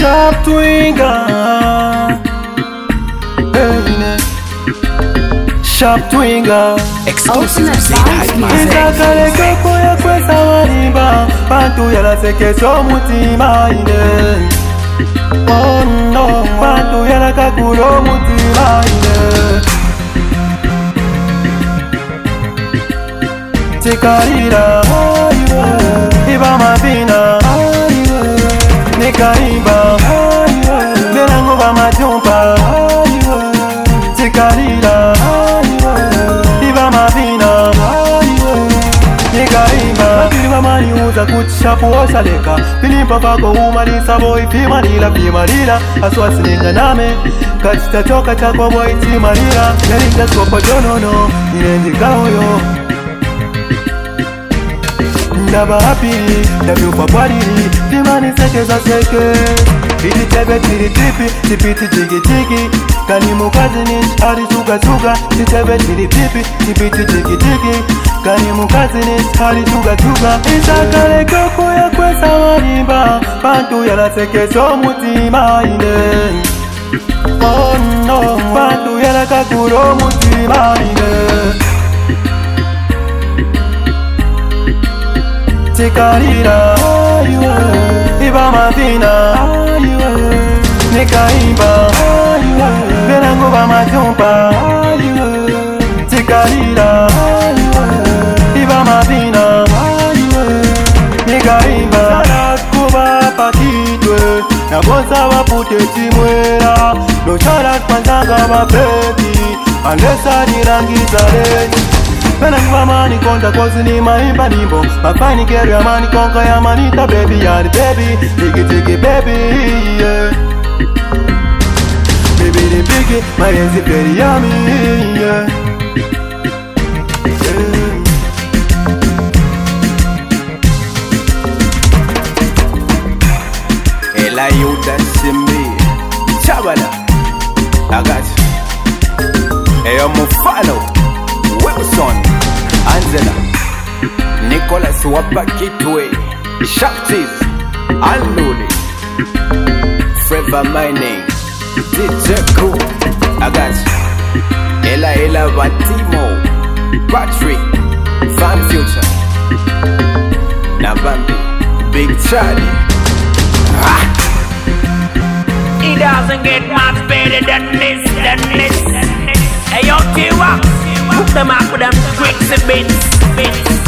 sharp twinger Sharp twinger Izakale koko yakwesa walimba Bantu so omutima ine Oh no Bantu yalakagula omutima ine tikarira iba mabina nikaira matyumpa tikalila iva mavina nikaiva mapiva maniuza kutishapuosaleka pilimpa pako umalisavo ipimalila pimalila aswasininga name kacitacoka cakwa bwaitimalila yalitaskopa jonono ilenjikaoyo ndaba apili ndavyupa bwadili timanisekeza seke, seke. ititebe tiri pipi tipiti jigijigi kani mukazi ni stari sugasuga titebe tiri pipi tipiti jigijigi kani mukazi ni stari sugasuga isakalekokuya kwesawarimba bantu yalasekeso mutima ine bantu oh yalakakuro mutima ine tikalira oh, iwe iba mazina tikaimba veranguva matumba tikarira iva mavina nikaimba kuva pakidwe nakosa vapute timwera nochara kwandanga vabebi andesanirangiza renyu venanguva manikonda kozi ni maimba nimbo mapainikero yamanikonga yamanita bebi yani bebi tikitiki bebi yeah. My malezi are ya mimi yeah. Ela yuda simbi Chabala Agati Eyo mufano Wilson Angela Nicholas Wapakitwe Shaktis Unloaded Forever my name. Dijaku Agat Ella Ella Batimo Patrick Van Future Nabambi Big Charlie ah. It doesn't get much better than this, than this, Hey, yo, T-Rock, hook them up with them tricks and bits, bits.